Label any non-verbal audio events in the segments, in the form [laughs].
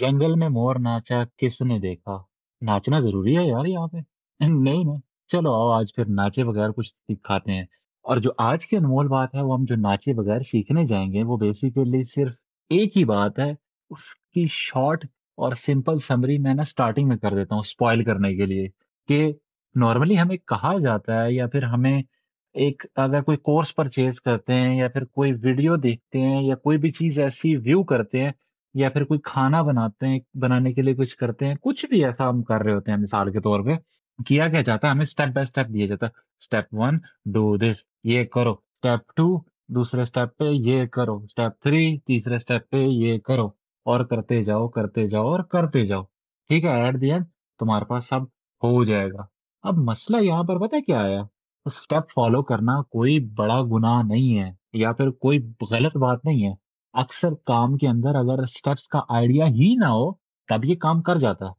جنگل میں مور ناچا کس نے دیکھا؟ ناچنا ضروری ہے یار یہاں پہ۔ [laughs] نہیں نہیں۔ چلو آؤ، آج پھر ناچے بغیر کچھ سکھاتے ہیں۔ اور جو آج کی انمول بات ہے، وہ ہم جو ناچے بغیر سیکھنے جائیں گے، وہ بیسیکلی صرف ایک ہی بات ہے۔ اس کی شارٹ اور سمپل سمری میں نا اسٹارٹنگ میں کر دیتا ہوں اسپوائل کرنے کے لیے۔ کہ نارملی ہمیں کہا جاتا ہے یا پھر ہمیں ایک اگر کوئی کورس پرچیز کرتے ہیں یا پھر کوئی ویڈیو دیکھتے ہیں یا کوئی بھی چیز ایسی ویو کرتے ہیں یا پھر کوئی کھانا بناتے ہیں، بنانے کے لیے کچھ کرتے ہیں، کچھ بھی ایسا ہم کر رہے ہوتے ہیں مثال کے طور پہ، کیا کیا جاتا ہے، ہمیں اسٹیپ بائی اسٹیپ دیا جاتا ہے۔ اسٹیپ ون ڈو دس یہ کرو۔ اسٹیپ ٹو دوسرے اسٹیپ پہ یہ کرو۔ اسٹیپ تھری تیسرے اسٹیپ پہ یہ کرو۔ اور کرتے جاؤ کرتے جاؤ اور کرتے جاؤ۔ ٹھیک ہے ایٹ دی اینڈ تمہارے پاس سب ہو جائے گا۔ اب مسئلہ یہاں پر پتا کیا آیا؟ اسٹیپ فالو کرنا کوئی بڑا گناہ نہیں ہے، یا پھر کوئی غلط بات نہیں ہے۔ اکثر کام کے اندر اگر اسٹیپس کا آئیڈیا ہی نہ ہو، تب یہ کام کر جاتا ہے۔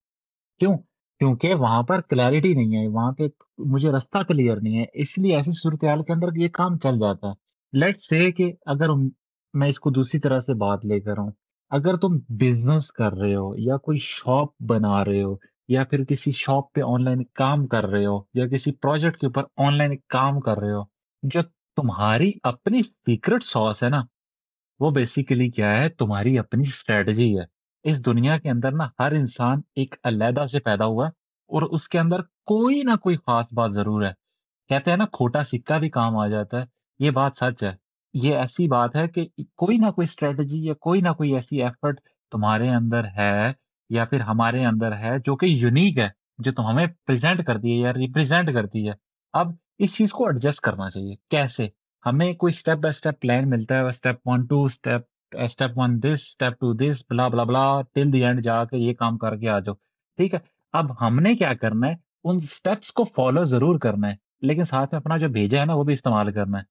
کیوں؟ کیونکہ وہاں پر کلیئرٹی نہیں ہے، وہاں پہ مجھے راستہ کلیئر نہیں ہے، اس لیے ایسی صورتحال کے اندر یہ کام چل جاتا ہے۔ لیٹ سے کہ اگر میں اس کو دوسری طرح سے بات لے کر ہوں اگر تم بزنس کر رہے ہو یا کوئی شاپ بنا رہے ہو یا پھر کسی شاپ پہ آن لائن کام کر رہے ہو یا کسی پروجیکٹ کے اوپر آن لائن کام کر رہے ہو، جو تمہاری اپنی سیکرٹ سوس ہے نا وہ بیسیکلی کیا ہے، تمہاری اپنی اسٹریٹجی ہے۔ اس دنیا کے اندر نا ہر انسان ایک علیحدہ سے پیدا ہوا اور اس کے اندر کوئی نہ کوئی خاص بات ضرور ہے۔ کہتے ہیں نا، کھوٹا سکہ بھی کام آ جاتا ہے۔ یہ بات سچ ہے۔ یہ ایسی بات ہے کہ کوئی نہ کوئی اسٹریٹجی یا کوئی نہ کوئی ایسی ایفرٹ تمہارے اندر ہے یا پھر ہمارے اندر ہے جو کہ یونیک ہے، جو تو ہمیں پریزنٹ کرتی ہے یا ریپریزنٹ کرتی ہے۔ اب اس چیز کو ایڈجسٹ کرنا چاہیے۔ کیسے؟ ہمیں کوئی اسٹیپ بائی اسٹیپ پلان ملتا ہے step one two step step one this step two this blah blah blah till the end جا کے یہ کام کر کے آ جاؤ۔ ٹھیک ہے؟ اب ہم نے کیا کرنا ہے؟ ان اسٹیپس کو فالو ضرور کرنا ہے، لیکن ساتھ میں اپنا جو بھیجا ہے نا، وہ بھی استعمال کرنا ہے۔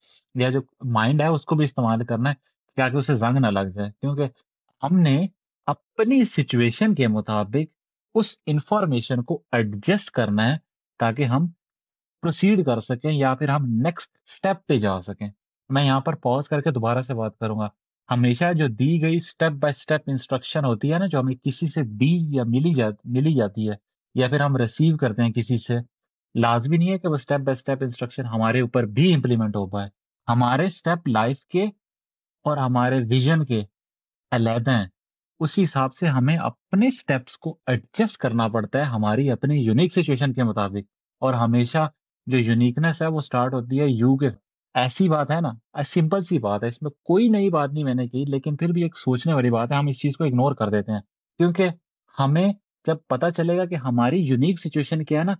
یا جو مائنڈ ہے، اس کو بھی استعمال کرنا ہے، تاکہ اسے زنگ نہ لگ جائے۔ کیونکہ ہم نے اپنی سچویشن کے مطابق اس انفارمیشن کو ایڈجسٹ کرنا ہے، تاکہ ہم پروسیڈ کر سکیں یا پھر ہم نیکسٹ اسٹیپ پہ جا سکیں۔ میں یہاں پر پاز کر کے دوبارہ سے بات کروں گا۔ ہمیشہ جو دی گئی اسٹیپ بائی سٹیپ انسٹرکشن ہوتی ہے نا، جو ہمیں کسی سے دی یا ملی جاتی ملی جاتی ہے، یا پھر ہم ریسیو کرتے ہیں کسی سے، لازمی نہیں ہے کہ وہ اسٹیپ بائی اسٹیپ انسٹرکشن ہمارے اوپر بھی امپلیمنٹ ہو پائے۔ ہمارے اسٹیپ لائف کے اور ہمارے ویژن کے علیحدہ ہیں۔ اسی حساب سے ہمیں اپنے اسٹیپس کو ایڈجسٹ کرنا پڑتا ہے، ہماری اپنی یونیک سچویشن کے مطابق۔ اور ہمیشہ جو یونیکنیس ہے وہ سٹارٹ ہوتی ہے یو کے ایسی بات ہے نا سمپل سی بات ہے، اس میں کوئی نئی بات نہیں میں نے کی، لیکن پھر بھی ایک سوچنے والی بات ہے، ہم اس چیز کو اگنور کر دیتے ہیں۔ کیونکہ ہمیں جب پتا چلے گا کہ ہماری یونیک سچویشن کیا ہے نا،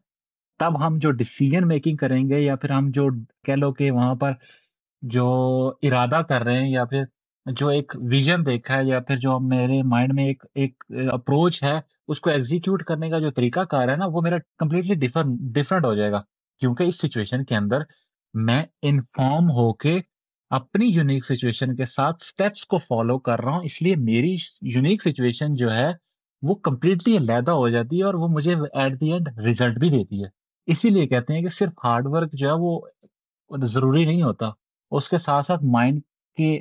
تب ہم جو ڈسیزن میکنگ کریں گے یا پھر ہم جو کہہ لو کہ وہاں پر جو ارادہ کر رہے ہیں یا پھر جو ایک ویژن دیکھا ہے یا پھر جو میرے مائنڈ میں ایک ایک اپروچ ہے، اس کو ایگزیکیوٹ کرنے کا جو طریقہ کار ہے نا، وہ میرا کمپلیٹلی ڈفرنٹ ڈفرنٹ ہو جائے گا۔ کیونکہ اس سچویشن کے اندر میں انفارم ہو کے اپنی یونیک سچویشن کے ساتھ سٹیپس کو فالو کر رہا ہوں، اس لیے میری یونیک سچویشن جو ہے وہ کمپلیٹلی علیحدہ ہو جاتی ہے اور وہ مجھے ایٹ دی اینڈ ریزلٹ بھی دیتی ہے۔ اسی لیے کہتے ہیں کہ صرف ہارڈ ورک جو ہے وہ ضروری نہیں ہوتا۔ اس کے ساتھ ساتھ مائنڈ کے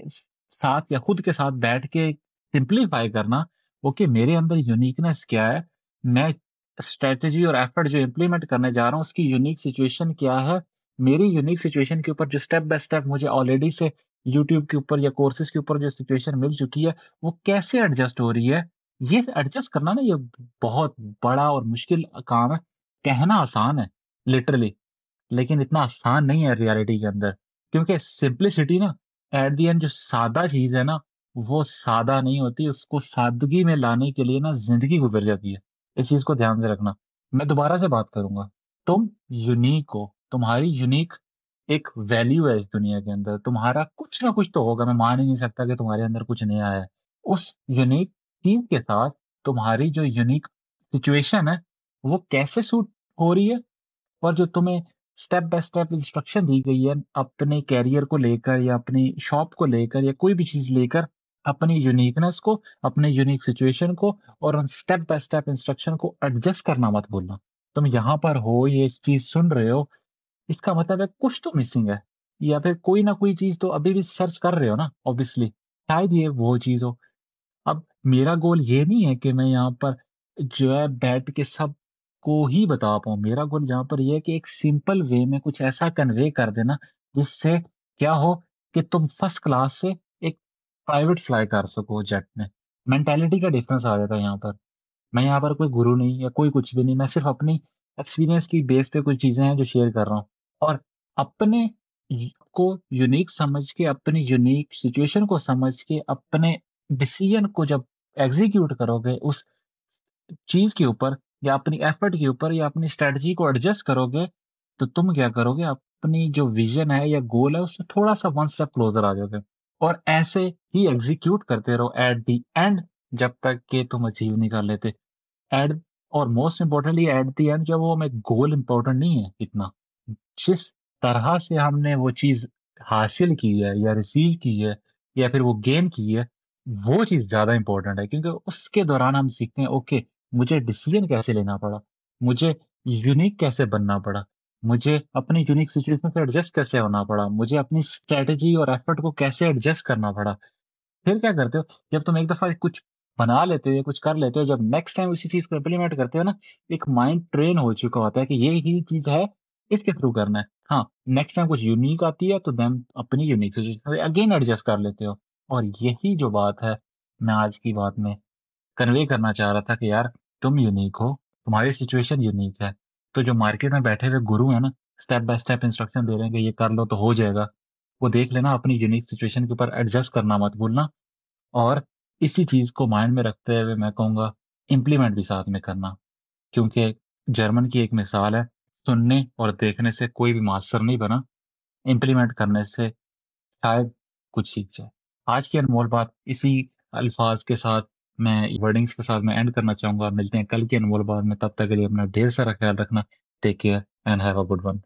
ساتھ یا خود کے ساتھ بیٹھ کے سمپلیفائی کرنا وہ کہ میرے اندر یونیکنیس کیا ہے، میں اسٹریٹجی اور ایفرٹ جو امپلیمنٹ کرنے جا رہا ہوں، اس کی یونیک سچویشن کیا ہے؟ میری یونیک سچویشن کے اوپر جو اسٹیپ بائی اسٹیپ مجھے آلریڈی سے یوٹیوب کے اوپر یا کورسز کے اوپر جو سچویشن مل چکی ہے، وہ کیسے ایڈجسٹ ہو رہی ہے؟ یہ ایڈجسٹ کرنا نا، یہ بہت بڑا اور مشکل کام ہے۔ کہنا آسان ہے لٹرلی لیکن اتنا آسان نہیں ہے ریالٹی کے اندر۔ کیونکہ سمپلسٹی نا ایٹ دی اینڈ جو سادہ چیز ہے نا، وہ سادہ نہیں ہوتی، اس کو سادگی میں لانے کے لیے نا زندگی گزر جاتی ہے۔ اس چیز کو دھیان سے رکھنا۔ میں دوبارہ سے بات کروں گا۔ تم یونیک ہو۔ تمہاری یونیک ایک ویلیو ہے اس دنیا کے اندر۔ تمہارا کچھ نہ کچھ تو ہوگا۔ میں مان ہی نہیں سکتا کہ تمہارے اندر کچھ نیا ہے۔ اس یونیک ٹیم کے ساتھ تمہاری جو یونیک سچویشن ہے، وہ کیسے سوٹ ہو رہی ہے؟ اور جو تمہیں اسٹیپ بائی اسٹیپ انسٹرکشن دی گئی ہے، اپنے کیریئر کو لے کر یا اپنی شاپ کو لے کر یا کوئی بھی چیز لے کر اپنی یونیکنس کو، اپنے یونیک سچویشن کو اور سٹیپ بائی سٹیپ انسٹرکشن کو ایڈجسٹ کرنا مت بھولنا۔ تم یہاں پر ہو، یہ چیز سن رہے ہو، اس کا مطلب ہے کچھ تو مسنگ ہے، یا پھر کوئی نہ کوئی چیز تو ابھی بھی سرچ کر رہے ہو نا اوبیسلی شاید یہ وہ چیز ہو۔ اب میرا گول یہ نہیں ہے کہ میں یہاں پر جو ہے بیٹھ کے سب کو ہی بتا پاؤں۔ میرا گول یہاں پر یہ ہے کہ ایک سمپل وے میں کچھ ایسا کنوے کر دینا، جس سے کیا ہو کہ تم فرسٹ کلاس سے پرائیویٹ فلائی کر سکو جیٹ میں مینٹالٹی کا ڈفرنس آ جاتا ہے یہاں پر میں یہاں پر کوئی گرو نہیں یا کوئی کچھ بھی نہیں میں صرف اپنی ایکسپیرینس کی بیس پہ کچھ چیزیں ہیں جو شیئر کر رہا ہوں اور اپنے کو یونیک سمجھ کے اپنی یونیک سچویشن کو سمجھ کے اپنے ڈسیزن کو جب ایگزیکیوٹ کرو گے اس چیز کے اوپر یا اپنی ایفرٹ کے اوپر یا اپنی اسٹریٹجی کو ایڈجسٹ کرو گے تو تم کیا کرو گے اپنی جو ویژن ہے یا گول ہے اس سے تھوڑا سا ون اسٹیپ کلوزر آ جاؤ گے اور ایسے ہی ایگزیکیوٹ کرتے رہو ایٹ دی اینڈ جب تک کہ تم اچیو نہیں کر لیتے۔ ایٹ اور most importantly at the end جب وہ ہمیں گول امپورٹنٹ نہیں ہے، اتنا۔ جس طرح سے ہم نے وہ چیز حاصل کی ہے یا ریسیو کی ہے یا پھر وہ گین کی ہے، وہ چیز زیادہ امپورٹنٹ ہے۔ کیونکہ اس کے دوران ہم سیکھتے ہیں اوکے مجھے ڈسیزن کیسے لینا پڑا؟ مجھے یونیک کیسے بننا پڑا؟ مجھے اپنی یونیک سچویشن سے ایڈجسٹ کیسے ہونا پڑا؟ مجھے اپنی اسٹریٹجی اور ایفرٹ کو کیسے ایڈجسٹ کرنا پڑا؟ پھر کیا کرتے ہو؟ جب تم ایک دفعہ کچھ بنا لیتے ہو یا کچھ کر لیتے ہو، جب نیکسٹ ٹائم اسی چیز کو امپلیمنٹ کرتے ہو نا، ایک مائنڈ ٹرین ہو چکا ہوتا ہے کہ یہی چیز ہے، اس کے تھرو کرنا ہے۔ ہاں نیکسٹ ٹائم کچھ یونیک آتی ہے تو دین اپنی یونیک سچویشن اگین ایڈجسٹ کر لیتے ہو۔ اور یہی جو بات ہے، میں آج کی بات میں کنوے کرنا چاہ رہا تھا کہ یار، تم یونیک ہو، تمہاری سچویشن یونیک ہے۔ تو جو مارکیٹ میں بیٹھے ہوئے گرو ہیں نا اسٹیپ بائی اسٹیپ انسٹرکشن دے رہے ہیں کہ یہ کر لو تو ہو جائے گا۔ وہ دیکھ لینا اپنی یونیک سچویشن کے اوپر ایڈجسٹ کرنا مت بھولنا اور اسی چیز کو مائنڈ میں رکھتے ہوئے میں کہوں گا امپلیمنٹ بھی ساتھ میں کرنا۔ کیونکہ جرمن کی ایک مثال ہے، سننے اور دیکھنے سے کوئی بھی ماسٹر نہیں بنا۔ امپلیمنٹ کرنے سے شاید کچھ سیکھ جائے۔ آج کی انمول بات اسی الفاظ کے ساتھ میں ورڈنگس کے ساتھ میں اینڈ کرنا چاہوں گا۔ ملتے ہیں کل کے انمول بعد میں۔ تب تک کے لیے اپنا ڈھیر سارا خیال رکھنا۔ Take care and have a good one